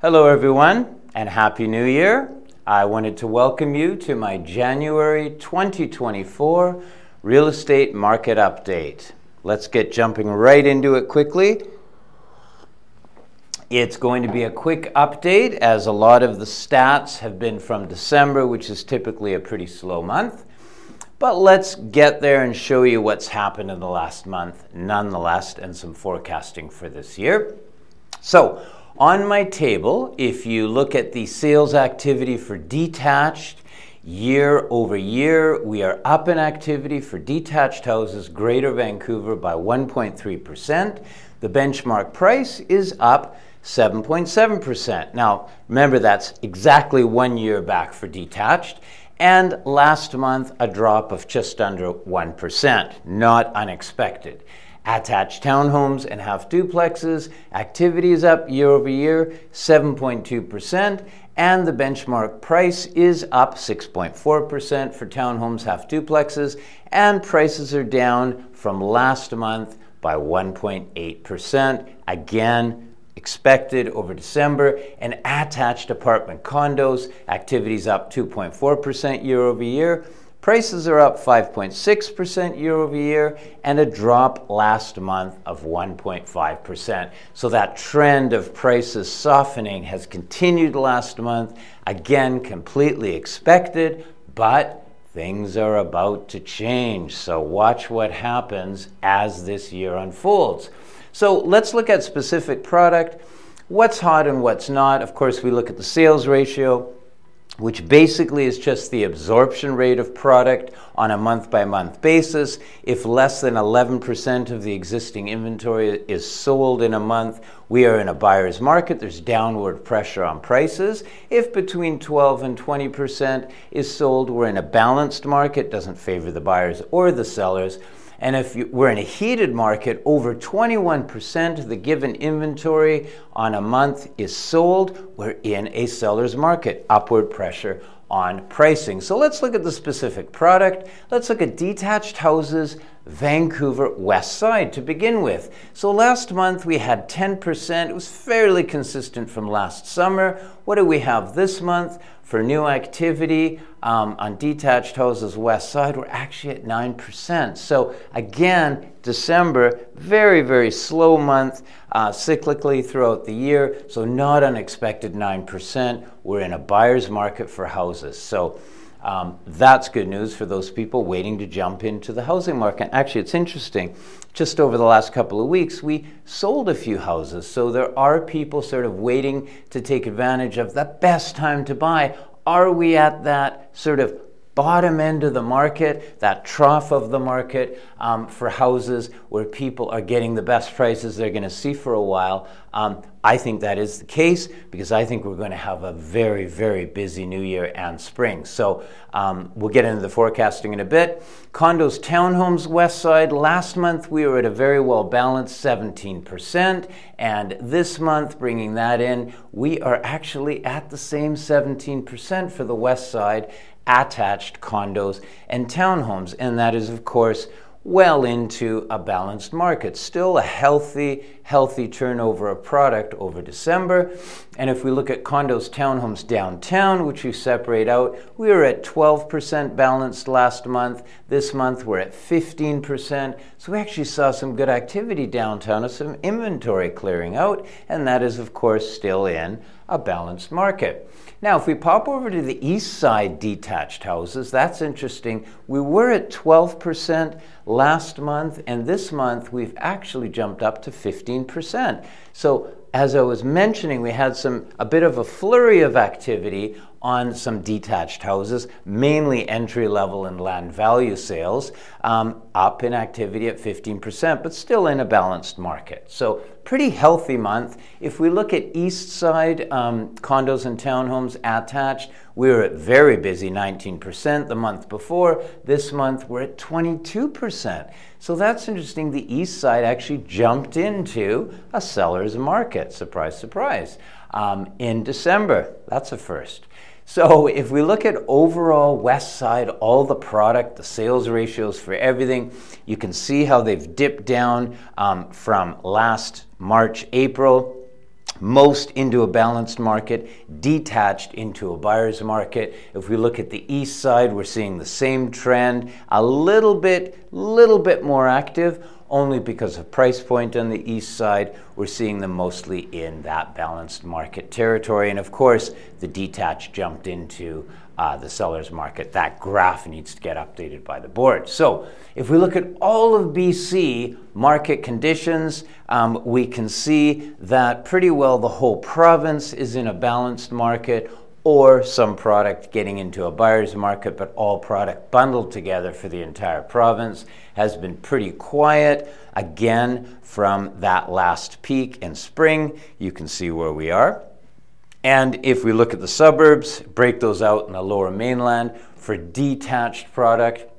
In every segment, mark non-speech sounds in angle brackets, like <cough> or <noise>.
Hello, everyone, and Happy New Year. I wanted to welcome you to my January 2024 real estate market update. Let's get jumping right into it quickly. It's going to be a quick update as a lot of the stats have been from December, which is typically a pretty slow month. But let's get there and show you what's happened in the last month, nonetheless, and some forecasting for this year. So, on my table, if you look at the sales activity for detached year over year, we are up in activity for detached houses, Greater Vancouver, by 1.3%. The benchmark price is up 7.7%. Now, remember that's exactly one year back for detached. And last month, a drop of just under 1%. Not unexpected attached townhomes and half duplexes. Activity is up year over year, 7.2%, and the benchmark price is up 6.4% for townhomes, half duplexes, and prices are down from last month by 1.8%. Again, expected over December, and attached apartment condos, activities up 2.4% year over year. Prices are up 5.6% year over year and a drop last month of 1.5%. So that trend of prices softening has continued last month. Again, completely expected, but things are about to change. So watch what happens as this year unfolds. So let's look at specific product. What's hot and what's not? Of course, we look at the sales ratio which basically is just the absorption rate of product on a month by month basis. If less than 11% of the existing inventory is sold in a month, we are in a buyer's market. There's downward pressure on prices. If between 12 and 20% is sold, we're in a balanced market, doesn't favor the buyers or the sellers. And if we're in a heated market, over 21% of the given inventory on a month is sold. We're in a seller's market, upward pressure on pricing. So let's look at the specific product. Let's look at detached houses, Vancouver West Side to begin with. So last month we had 10%. It was fairly consistent from last summer. What do we have this month? For new activity um, on detached houses west side, we're actually at 9%. So again, December, very, very slow month uh, cyclically throughout the year. So not unexpected 9%. We're in a buyer's market for houses. So um, that's good news for those people waiting to jump into the housing market. Actually, it's interesting. Just over the last couple of weeks, we sold a few houses. So there are people sort of waiting to take advantage of the best time to buy. Are we at that sort of bottom end of the market, that trough of the market um, for houses where people are getting the best prices they're going to see for a while. Um, I think that is the case because I think we're going to have a very, very busy new year and spring. So um, we'll get into the forecasting in a bit. Condos, townhomes, west side. Last month we were at a very well balanced 17%. And this month, bringing that in, we are actually at the same 17% for the west side attached condos and townhomes. And that is, of course, well into a balanced market. Still a healthy, healthy turnover of product over December. And if we look at condos, townhomes downtown, which we separate out, we were at 12% balanced last month. This month we're at 15%. So we actually saw some good activity downtown and some inventory clearing out. And that is, of course, still in a balanced market. Now, if we pop over to the east side detached houses, that's interesting. We were at 12% last month, and this month we've actually jumped up to 15%. So as I was mentioning, we had some a bit of a flurry of activity on some detached houses, mainly entry level and land value sales, um, up in activity at 15%, but still in a balanced market. So, pretty healthy month. If we look at east side um, condos and townhomes attached, we were at very busy 19% the month before. This month, we're at 22%. So that's interesting. The east side actually jumped into a seller's market. Surprise, surprise. Um, in December. That's a first. So if we look at overall West Side, all the product, the sales ratios for everything, you can see how they've dipped down um, from last March, April most into a balanced market, detached into a buyer's market. If we look at the east side, we're seeing the same trend, a little bit, little bit more active, only because of price point on the east side. We're seeing them mostly in that balanced market territory. And of course, the detached jumped into uh, the seller's market. That graph needs to get updated by the board. So, if we look at all of BC market conditions, um, we can see that pretty well the whole province is in a balanced market or some product getting into a buyer's market, but all product bundled together for the entire province has been pretty quiet. Again, from that last peak in spring, you can see where we are. And if we look at the suburbs, break those out in the lower mainland for detached product,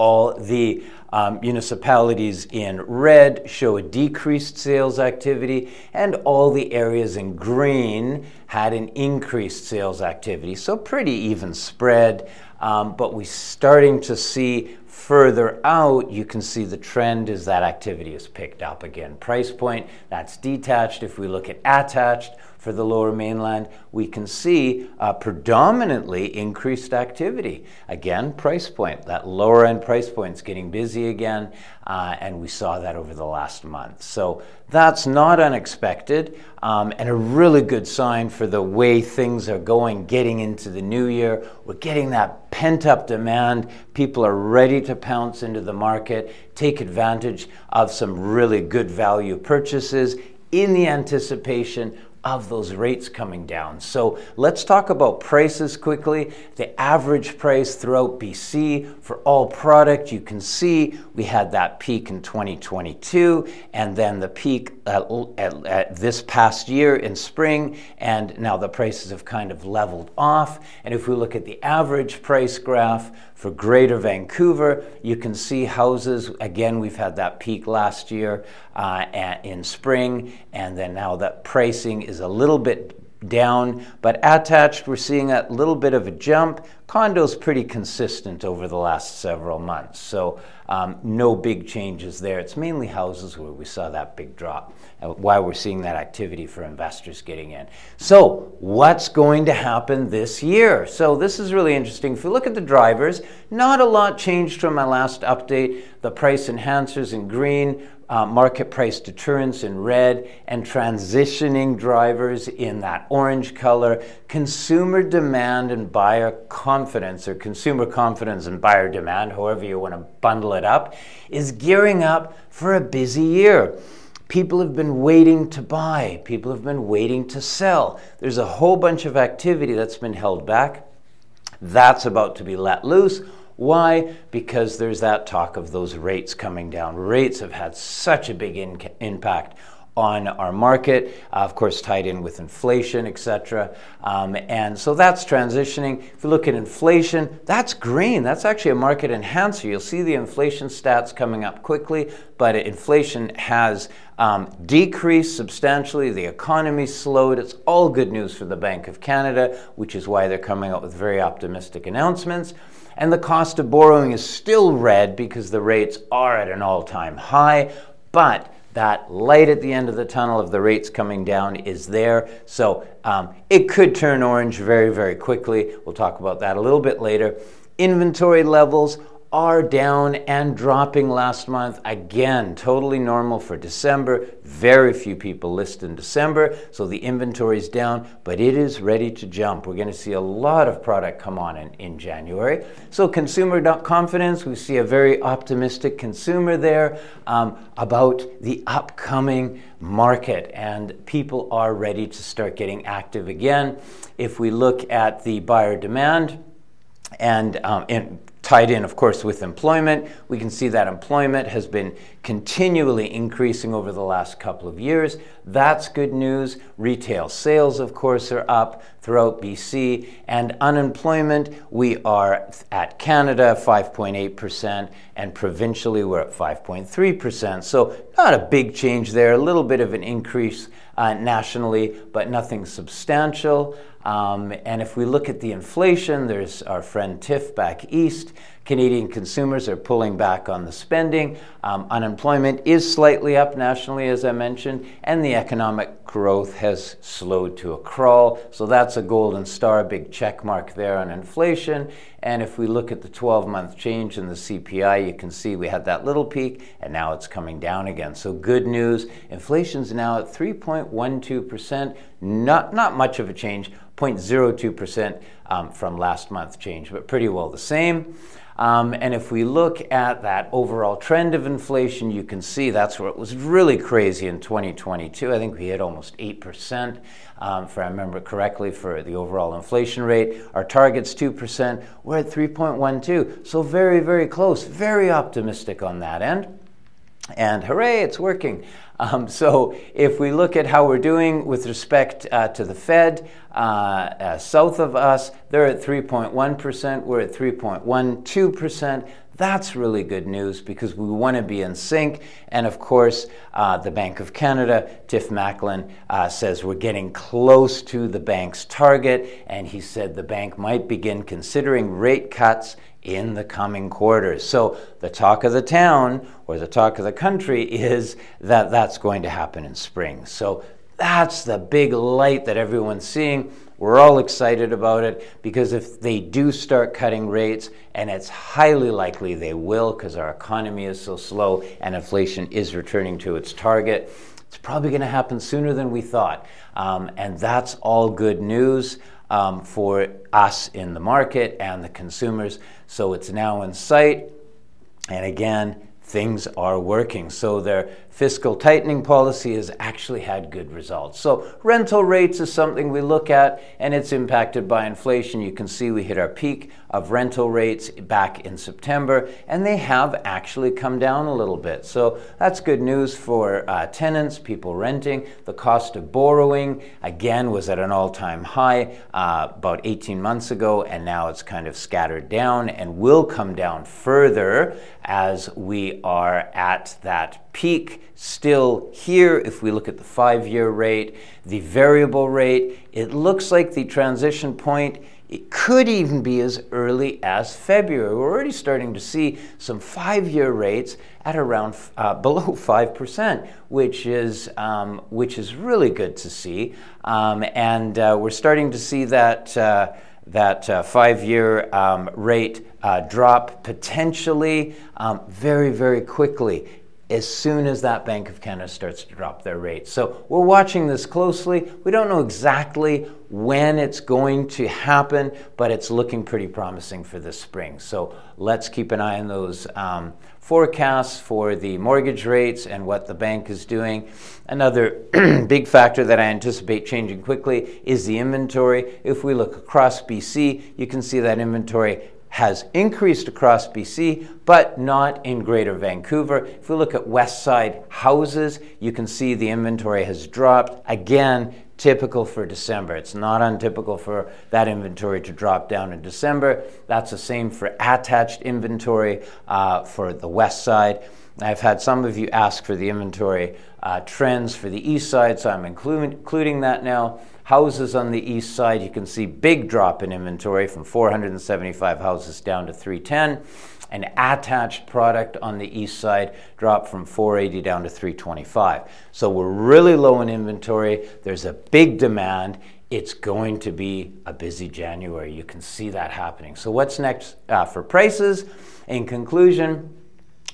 all the um, municipalities in red show a decreased sales activity, and all the areas in green had an increased sales activity. So, pretty even spread, um, but we're starting to see further out, you can see the trend is that activity is picked up again. Price point, that's detached. If we look at attached, for the lower mainland, we can see uh, predominantly increased activity. Again, price point, that lower end price point is getting busy again, uh, and we saw that over the last month. So that's not unexpected um, and a really good sign for the way things are going getting into the new year. We're getting that pent up demand. People are ready to pounce into the market, take advantage of some really good value purchases in the anticipation of those rates coming down. So let's talk about prices quickly. The average price throughout BC for all product, you can see we had that peak in 2022 and then the peak at, at, at this past year in spring, and now the prices have kind of leveled off. And if we look at the average price graph for Greater Vancouver, you can see houses. Again, we've had that peak last year uh, in spring, and then now that pricing is a little bit down, but attached, we're seeing a little bit of a jump. Condos pretty consistent over the last several months, so um, no big changes there. It's mainly houses where we saw that big drop, uh, why we're seeing that activity for investors getting in. So, what's going to happen this year? So, this is really interesting. If you look at the drivers, not a lot changed from my last update. The price enhancers in green, uh, market price deterrence in red, and transitioning drivers in that orange color. Consumer demand and buyer confidence, or consumer confidence and buyer demand, however you want to bundle it up, is gearing up for a busy year. People have been waiting to buy, people have been waiting to sell. There's a whole bunch of activity that's been held back. That's about to be let loose why? Because there's that talk of those rates coming down. Rates have had such a big in- impact on our market, uh, of course, tied in with inflation, etc. Um, and so that's transitioning. If you look at inflation, that's green. That's actually a market enhancer. You'll see the inflation stats coming up quickly, but inflation has um, decreased substantially. The economy slowed. It's all good news for the Bank of Canada, which is why they're coming out with very optimistic announcements. And the cost of borrowing is still red because the rates are at an all time high, but that light at the end of the tunnel of the rates coming down is there. So um, it could turn orange very, very quickly. We'll talk about that a little bit later. Inventory levels are down and dropping last month. Again, totally normal for December. Very few people list in December, so the inventory is down, but it is ready to jump. We're going to see a lot of product come on in, in January. So, consumer confidence, we see a very optimistic consumer there um, about the upcoming market, and people are ready to start getting active again. If we look at the buyer demand, and, um, and tied in, of course, with employment. We can see that employment has been continually increasing over the last couple of years. That's good news. Retail sales, of course, are up throughout BC. And unemployment, we are at Canada 5.8%, and provincially we're at 5.3%. So, not a big change there, a little bit of an increase uh, nationally, but nothing substantial. Um, and if we look at the inflation, there's our friend Tiff back east Canadian consumers are pulling back on the spending. Um, unemployment is slightly up nationally, as I mentioned, and the economic growth has slowed to a crawl. So that's a golden star, a big check mark there on inflation. And if we look at the 12 month change in the CPI, you can see we had that little peak and now it's coming down again. So good news. Inflation's now at 3.12%, not, not much of a change, 0.02% um, from last month change, but pretty well the same. Um, and if we look at that overall trend of inflation, you can see that's where it was really crazy in 2022. I think we hit almost 8%, um, if I remember correctly, for the overall inflation rate. Our target's 2%. We're at 3.12. So very, very close. Very optimistic on that end. And hooray, it's working. Um, so if we look at how we're doing with respect uh, to the Fed, uh, uh, south of us, they're at 3.1%, we're at 3.12%. That's really good news because we want to be in sync. And of course, uh, the Bank of Canada, Tiff Macklem, uh, says we're getting close to the bank's target. And he said the bank might begin considering rate cuts in the coming quarters. So the talk of the town or the talk of the country is that that's going to happen in spring. So that's the big light that everyone's seeing. We're all excited about it because if they do start cutting rates, and it's highly likely they will because our economy is so slow and inflation is returning to its target, it's probably going to happen sooner than we thought. Um, and that's all good news um, for us in the market and the consumers. So it's now in sight. And again, things are working. So their fiscal tightening policy has actually had good results. So rental rates is something we look at and it's impacted by inflation. You can see we hit our peak of rental rates back in September and they have actually come down a little bit. So that's good news for uh, tenants, people renting. The cost of borrowing again was at an all-time high uh, about 18 months ago and now it's kind of scattered down and will come down further as we are at that peak still here. If we look at the five year rate, the variable rate, it looks like the transition point. It could even be as early as February. We're already starting to see some five-year rates at around uh, <laughs> below five percent, which is um, which is really good to see. Um, and uh, we're starting to see that uh, that uh, five-year um, rate uh, drop potentially um, very very quickly as soon as that Bank of Canada starts to drop their rates. So we're watching this closely. We don't know exactly when it's going to happen, but it's looking pretty promising for this spring. So let's keep an eye on those um, forecasts for the mortgage rates and what the bank is doing. Another <clears throat> big factor that I anticipate changing quickly is the inventory. If we look across BC, you can see that inventory has increased across BC, but not in Greater Vancouver. If we look at West Side houses, you can see the inventory has dropped. Again, typical for December. It's not untypical for that inventory to drop down in December. That's the same for attached inventory uh, for the West Side. I've had some of you ask for the inventory uh, trends for the East Side, so I'm inclu- including that now. Houses on the east side, you can see big drop in inventory from 475 houses down to 310. An attached product on the east side dropped from 480 down to 325. So we're really low in inventory. There's a big demand. It's going to be a busy January. You can see that happening. So, what's next uh, for prices? In conclusion,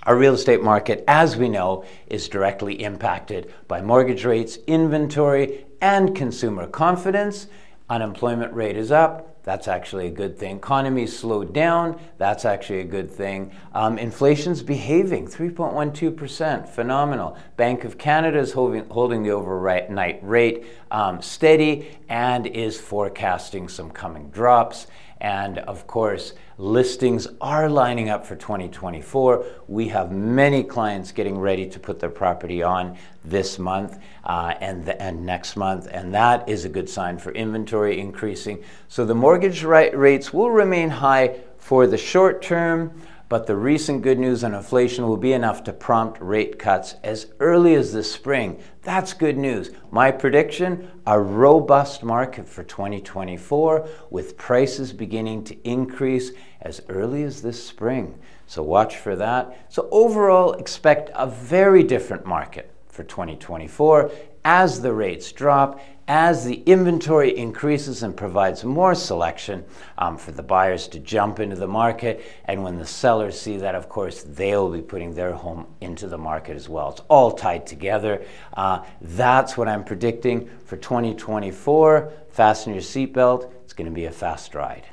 our real estate market, as we know, is directly impacted by mortgage rates, inventory, and consumer confidence. Unemployment rate is up. That's actually a good thing. Economy slowed down. That's actually a good thing. Um, inflation's behaving 3.12%. Phenomenal. Bank of Canada is holding, holding the overnight rate um, steady and is forecasting some coming drops. And of course, listings are lining up for 2024. We have many clients getting ready to put their property on this month uh, and, the, and next month, and that is a good sign for inventory increasing. So the mortgage rates will remain high for the short term. But the recent good news on inflation will be enough to prompt rate cuts as early as this spring. That's good news. My prediction a robust market for 2024 with prices beginning to increase as early as this spring. So watch for that. So, overall, expect a very different market for 2024 as the rates drop, as the inventory increases and provides more selection um, for the buyers to jump into the market. And when the sellers see that, of course, they'll be putting their home into the market as well. It's all tied together. Uh, that's what I'm predicting for 2024. Fasten your seatbelt, it's going to be a fast ride.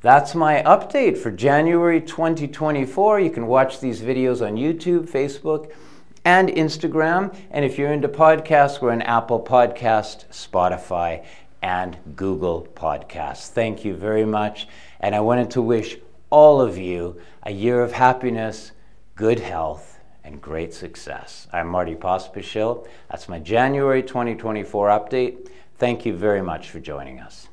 That's my update for January 2024. You can watch these videos on YouTube, Facebook, and Instagram. And if you're into podcasts, we're on Apple Podcast, Spotify, and Google Podcasts. Thank you very much. And I wanted to wish all of you a year of happiness, good health, and great success. I'm Marty Pospischil. That's my January 2024 update. Thank you very much for joining us.